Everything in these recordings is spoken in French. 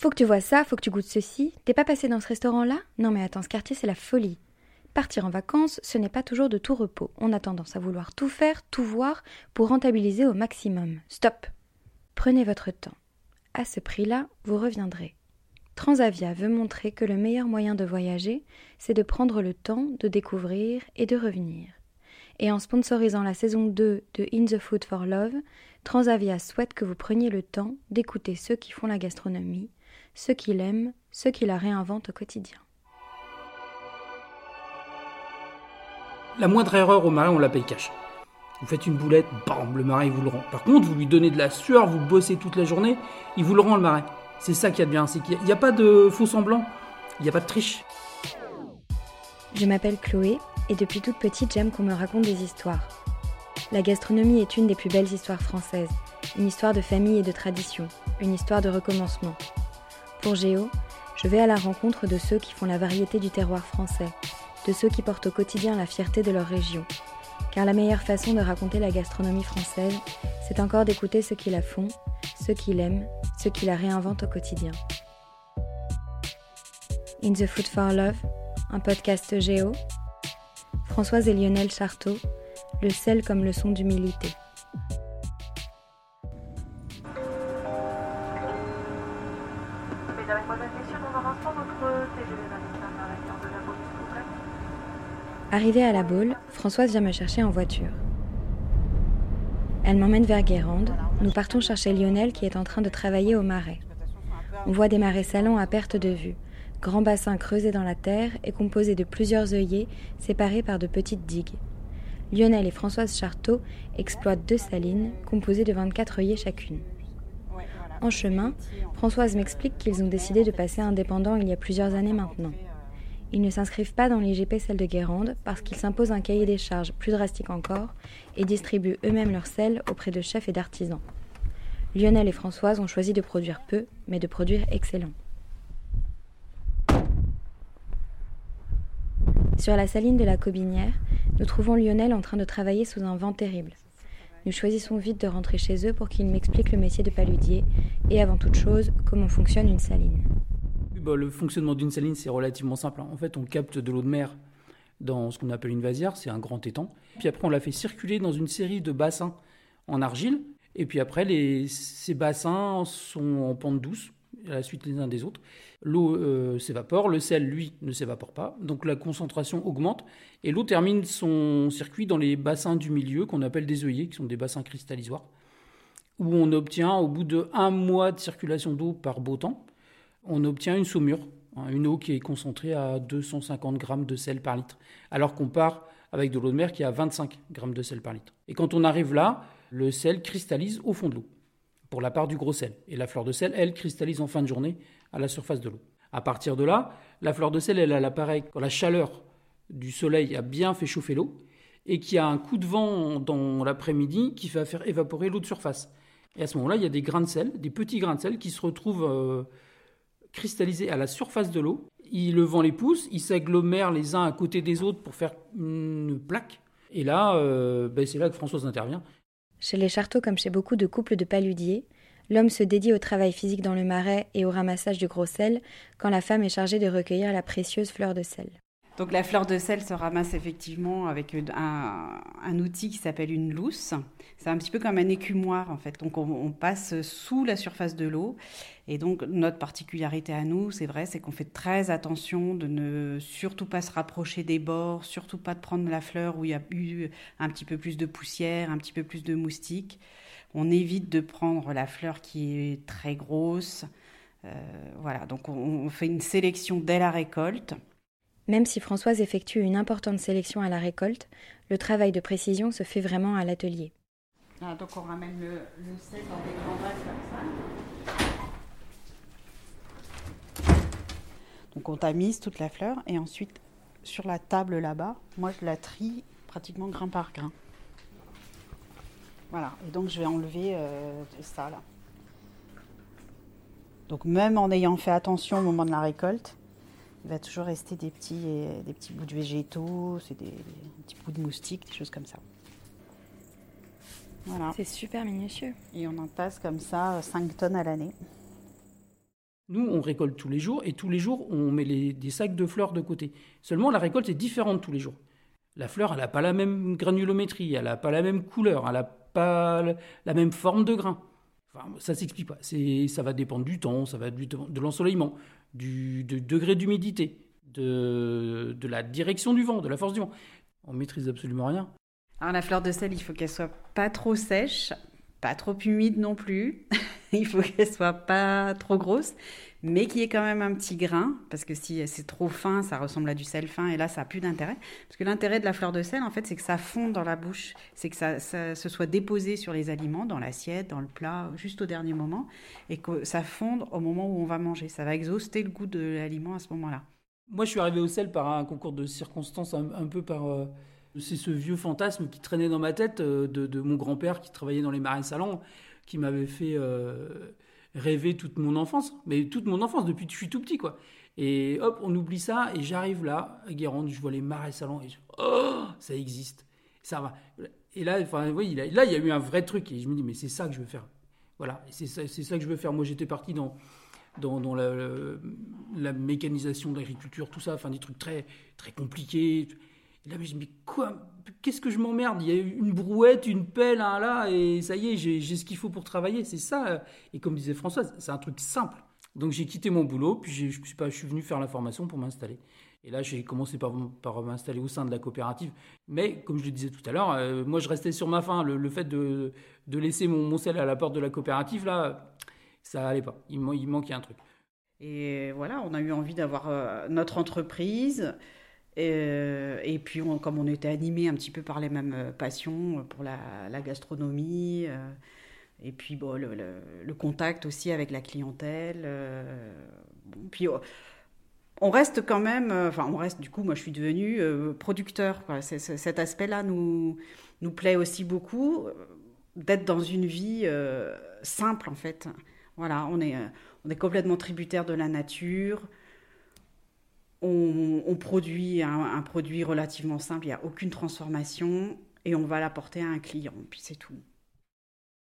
Faut que tu vois ça, faut que tu goûtes ceci. T'es pas passé dans ce restaurant-là? Non mais attends, ce quartier c'est la folie. Partir en vacances, ce n'est pas toujours de tout repos. On a tendance à vouloir tout faire, tout voir, pour rentabiliser au maximum. Stop Prenez votre temps. À ce prix-là, vous reviendrez. Transavia veut montrer que le meilleur moyen de voyager, c'est de prendre le temps de découvrir et de revenir. Et en sponsorisant la saison 2 de In the Food for Love, Transavia souhaite que vous preniez le temps d'écouter ceux qui font la gastronomie, ceux qui l'aiment, ceux qui la réinventent au quotidien. La moindre erreur au marais, on la paye cash. Vous faites une boulette, bam, le marais il vous le rend. Par contre, vous lui donnez de la sueur, vous bossez toute la journée, il vous le rend le marais. C'est ça qui y a de bien, c'est qu'il n'y a, pas de faux semblant, il n'y a pas de triche. Je m'appelle Chloé et depuis toute petite j'aime qu'on me raconte des histoires. La gastronomie est une des plus belles histoires françaises, une histoire de famille et de tradition, une histoire de recommencement. Pour Géo, je vais à la rencontre de ceux qui font la variété du terroir français, de ceux qui portent au quotidien la fierté de leur région. Car la meilleure façon de raconter la gastronomie française, c'est encore d'écouter ceux qui la font, ceux qui l'aiment, ceux qui la réinventent au quotidien. In the Food for Love, un podcast géo. Françoise et Lionel Charteau, le sel comme leçon d'humilité. Arrivée à la Baule, Françoise vient me chercher en voiture. Elle m'emmène vers Guérande. Nous partons chercher Lionel qui est en train de travailler au marais. On voit des marais salants à perte de vue, grands bassins creusés dans la terre et composés de plusieurs œillets séparés par de petites digues. Lionel et Françoise Charteau exploitent deux salines composées de 24 œillets chacune. En chemin, Françoise m'explique qu'ils ont décidé de passer indépendants il y a plusieurs années maintenant. Ils ne s'inscrivent pas dans les GP sel de Guérande parce qu'ils s'imposent un cahier des charges plus drastique encore et distribuent eux-mêmes leur sel auprès de chefs et d'artisans. Lionel et Françoise ont choisi de produire peu, mais de produire excellent. Sur la saline de la Cobinière, nous trouvons Lionel en train de travailler sous un vent terrible. Nous choisissons vite de rentrer chez eux pour qu'ils m'expliquent le métier de paludier et avant toute chose comment fonctionne une saline. Bah, le fonctionnement d'une saline, c'est relativement simple. Hein. En fait, on capte de l'eau de mer dans ce qu'on appelle une vasière, c'est un grand étang. Puis après, on la fait circuler dans une série de bassins en argile. Et puis après, ces bassins sont en pente douce, à la suite les uns des autres. L'eau euh, s'évapore, le sel, lui, ne s'évapore pas. Donc la concentration augmente. Et l'eau termine son circuit dans les bassins du milieu, qu'on appelle des œillets, qui sont des bassins cristallisoires, où on obtient, au bout de un mois de circulation d'eau par beau temps, on obtient une saumure, hein, une eau qui est concentrée à 250 grammes de sel par litre, alors qu'on part avec de l'eau de mer qui a 25 grammes de sel par litre. Et quand on arrive là, le sel cristallise au fond de l'eau, pour la part du gros sel. Et la fleur de sel, elle, cristallise en fin de journée à la surface de l'eau. À partir de là, la fleur de sel, elle, elle apparaît quand la chaleur du soleil a bien fait chauffer l'eau et qu'il y a un coup de vent dans l'après-midi qui va faire évaporer l'eau de surface. Et à ce moment-là, il y a des grains de sel, des petits grains de sel qui se retrouvent euh, cristallisés à la surface de l'eau. Le vent les pousse, ils s'agglomèrent les uns à côté des autres pour faire une plaque. Et là, euh, ben, c'est là que Françoise intervient. Chez les Charteaux, comme chez beaucoup de couples de paludiers, l'homme se dédie au travail physique dans le marais et au ramassage du gros sel, quand la femme est chargée de recueillir la précieuse fleur de sel. Donc la fleur de sel se ramasse effectivement avec un, outil qui s'appelle une lousse. C'est un petit peu comme un écumoire en fait. Donc on, passe sous la surface de l'eau. Et donc notre particularité à nous, c'est vrai, c'est qu'on fait très attention de ne surtout pas se rapprocher des bords, surtout pas de prendre la fleur où il y a eu un petit peu plus de poussière, un petit peu plus de moustiques. On évite de prendre la fleur qui est très grosse. Euh, voilà, donc on fait une sélection dès la récolte. Même si Françoise effectue une importante sélection à la récolte, le travail de précision se fait vraiment à l'atelier. Ah, donc on ramène le, sel dans des grands vases comme ça. Donc on tamise toute la fleur et ensuite sur la table là-bas, moi je la trie pratiquement grain par grain. Voilà, et donc je vais enlever euh, ça là. Donc même en ayant fait attention au moment de la récolte, il va toujours rester des petits, euh, des petits bouts de végétaux, c'est des, petits bouts de moustiques, des choses comme ça. Voilà. C'est super minutieux. Et on en passe comme ça 5 tonnes à l'année. Nous, on récolte tous les jours et tous les jours, on met des sacs de fleurs de côté. Seulement, la récolte est différente tous les jours. La fleur, elle n'a pas la même granulométrie, elle n'a pas la même couleur, elle n'a pas la même forme de grain. Enfin, ça s'explique pas. Ça va dépendre du temps, ça va de l'ensoleillement, du, degré d'humidité, de, de la direction du vent, de la force du vent. On maîtrise absolument rien. Alors la fleur de sel, il faut qu'elle soit pas trop sèche, pas trop humide non plus. il faut qu'elle soit pas trop grosse, mais qu'il y ait quand même un petit grain, parce que si c'est trop fin, ça ressemble à du sel fin, et là, ça n'a plus d'intérêt. Parce que l'intérêt de la fleur de sel, en fait, c'est que ça fonde dans la bouche, c'est que ça, se soit déposé sur les aliments, dans l'assiette, dans le plat, juste au dernier moment, et que ça fonde au moment où on va manger. Ça va exhauster le goût de l'aliment à ce moment-là. Moi, je suis arrivé au sel par un concours de circonstances, un, peu par... Euh, c'est ce vieux fantasme qui traînait dans ma tête euh, de, mon grand-père qui travaillait dans les marais salants, qui m'avait fait euh, rêver toute mon enfance, mais toute mon enfance depuis que je suis tout petit, quoi. Et hop, on oublie ça, et j'arrive là, à Guérande, je vois les marais salants, et je, oh, ça existe, ça va. Et là, enfin, oui, là, il y a eu un vrai truc, et je me dis, mais c'est ça que je veux faire. Voilà, c'est ça, que je veux faire. Moi, j'étais parti dans, dans, la, la, mécanisation de l'agriculture, tout ça, enfin, des trucs très, très compliqués. Et là, je me dis, quoi Qu'est-ce que je m'emmerde? Il y a une brouette, une pelle, là, et ça y est, j'ai ce qu'il faut pour travailler. C'est ça. Et comme disait Françoise, c'est un truc simple. Donc j'ai quitté mon boulot, puis je suis, pas, venu faire la formation pour m'installer. Et là, j'ai commencé par, m'installer au sein de la coopérative. Mais, comme je le disais tout à l'heure, euh, moi, je restais sur ma faim. Le, fait de, laisser mon, mon, sel à la porte de la coopérative, là, ça allait pas. Il, il manquait un truc. Et voilà, on a eu envie d'avoir euh, notre entreprise. Euh, et, puis, comme on était animé un petit peu par les mêmes euh, passions pour la, gastronomie, euh, et puis le, contact aussi avec la clientèle. puis on reste quand même, enfin on reste, du coup, moi je suis devenue producteur. cet aspect-là nous, plaît aussi beaucoup, d'être dans une vie simple en fait. Voilà, on est complètement tributaire de la nature on, produit un, produit relativement simple, il n'y a aucune transformation et on va l'apporter à un client, puis c'est tout.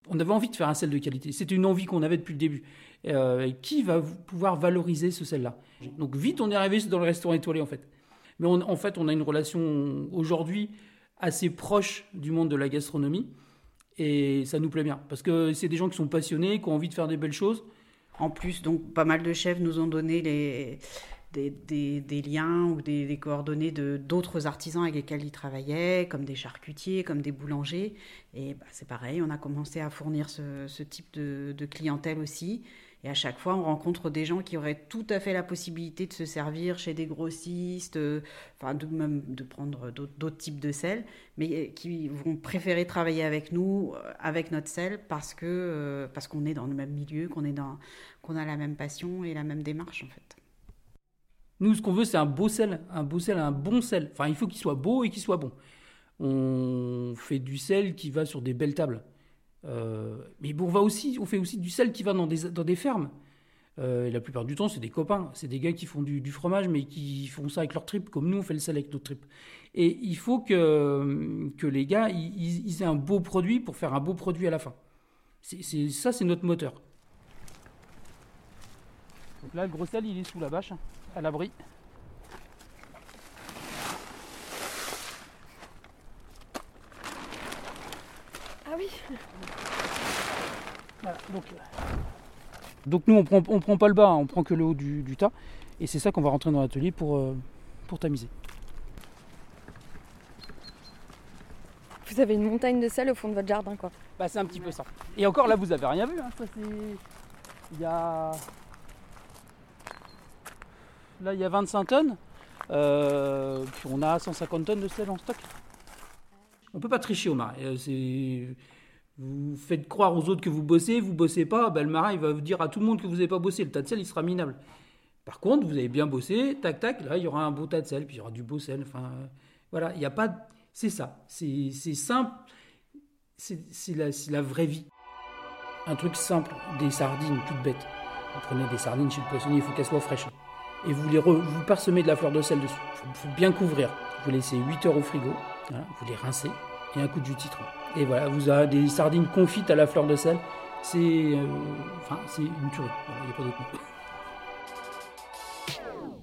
On avait envie de faire un sel de qualité. C'était une envie qu'on avait depuis le début. Euh, qui va pouvoir valoriser ce sel-là? Donc vite, on est arrivé dans le restaurant étoilé en fait. Mais en fait, on a une relation aujourd'hui assez proche du monde de la gastronomie et ça nous plaît bien parce que c'est des gens qui sont passionnés, qui ont envie de faire des belles choses. En plus, donc pas mal de chefs nous ont donné les, des, liens ou des, coordonnées de d'autres artisans avec lesquels ils travaillaient, comme des charcutiers, comme des boulangers. Et bah, c'est pareil, on a commencé à fournir ce, type de, clientèle aussi. Et à chaque fois, on rencontre des gens qui auraient tout à fait la possibilité de se servir chez des grossistes, euh, enfin, de, même de prendre d'autres types de sel, mais qui vont préférer travailler avec nous, euh, avec notre sel, euh, parce qu'on est dans le même milieu, qu'on qu'on a la même passion et la même démarche en fait. Nous, ce qu'on veut, c'est un beau sel, un beau sel, un bon sel. Enfin, il faut qu'il soit beau et qu'il soit bon. On fait du sel qui va sur des belles tables. Euh, mais on, on fait aussi du sel qui va dans des, fermes. Euh, la plupart du temps, c'est des copains. C'est des gars qui font du, fromage, mais qui font ça avec leur trip, comme nous, on fait le sel avec notre trip. Et il faut que, les gars, ils, aient un beau produit pour faire un beau produit à la fin. Ça, c'est notre moteur. Donc là, le gros sel, il est sous la bâche à l'abri. Ah oui donc, donc, nous on prend, on prend pas le bas, hein, on prend que le haut du, tas. Et c'est ça qu'on va rentrer dans l'atelier pour, euh, pour tamiser. Vous avez une montagne de sel au fond de votre jardin quoi. Bah c'est un petit peu ça. Et encore là vous avez rien vu, hein. Il y a Là, il y a 25 tonnes. Euh, on a 150 tonnes de sel en stock. On peut pas tricher au marais. Euh, vous faites croire aux autres que vous bossez, vous bossez pas, ben le marin va vous dire à tout le monde que vous n'avez pas bossé, le tas de sel il sera minable. Par contre, vous avez bien bossé, tac tac, là il y aura un beau tas de sel, puis il y aura du beau sel. Enfin, voilà, il n'y a pas. C'est ça, c'est simple, c'est la, la vraie vie. Un truc simple, des sardines toutes bêtes. Vous prenez des sardines chez le poissonnier, il faut qu'elles soient fraîches et vous, les vous parsemez de la fleur de sel dessus. Il faut, bien couvrir. Vous laissez 8 heures au frigo, vous les rincez et un coup de jus de citron. Et voilà, vous avez des sardines confites à la fleur de sel. C'est euh, c'est une tuerie. Il n'y a pas d'autre mot.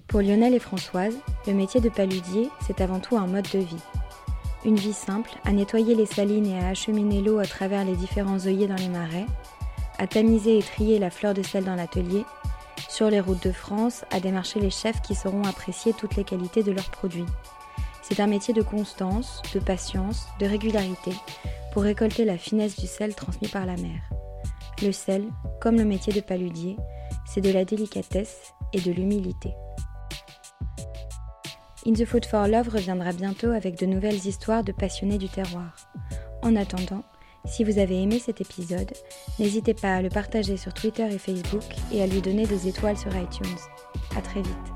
Pour Lionel et Françoise, le métier de paludier, c'est avant tout un mode de vie. Une vie simple, à nettoyer les salines et à acheminer l'eau à travers les différents œillets dans les marais, à tamiser et trier la fleur de sel dans l'atelier, sur les routes de France, à démarcher les chefs qui sauront apprécier toutes les qualités de leurs produits. C'est un métier de constance, de patience, de régularité, pour récolter la finesse du sel transmis par la mer. Le sel, comme le métier de paludier, c'est de la délicatesse et de l'humilité. In the Food for Love reviendra bientôt avec de nouvelles histoires de passionnés du terroir. En attendant, si vous avez aimé cet épisode, n'hésitez pas à le partager sur Twitter et Facebook et à lui donner des étoiles sur iTunes. À très vite.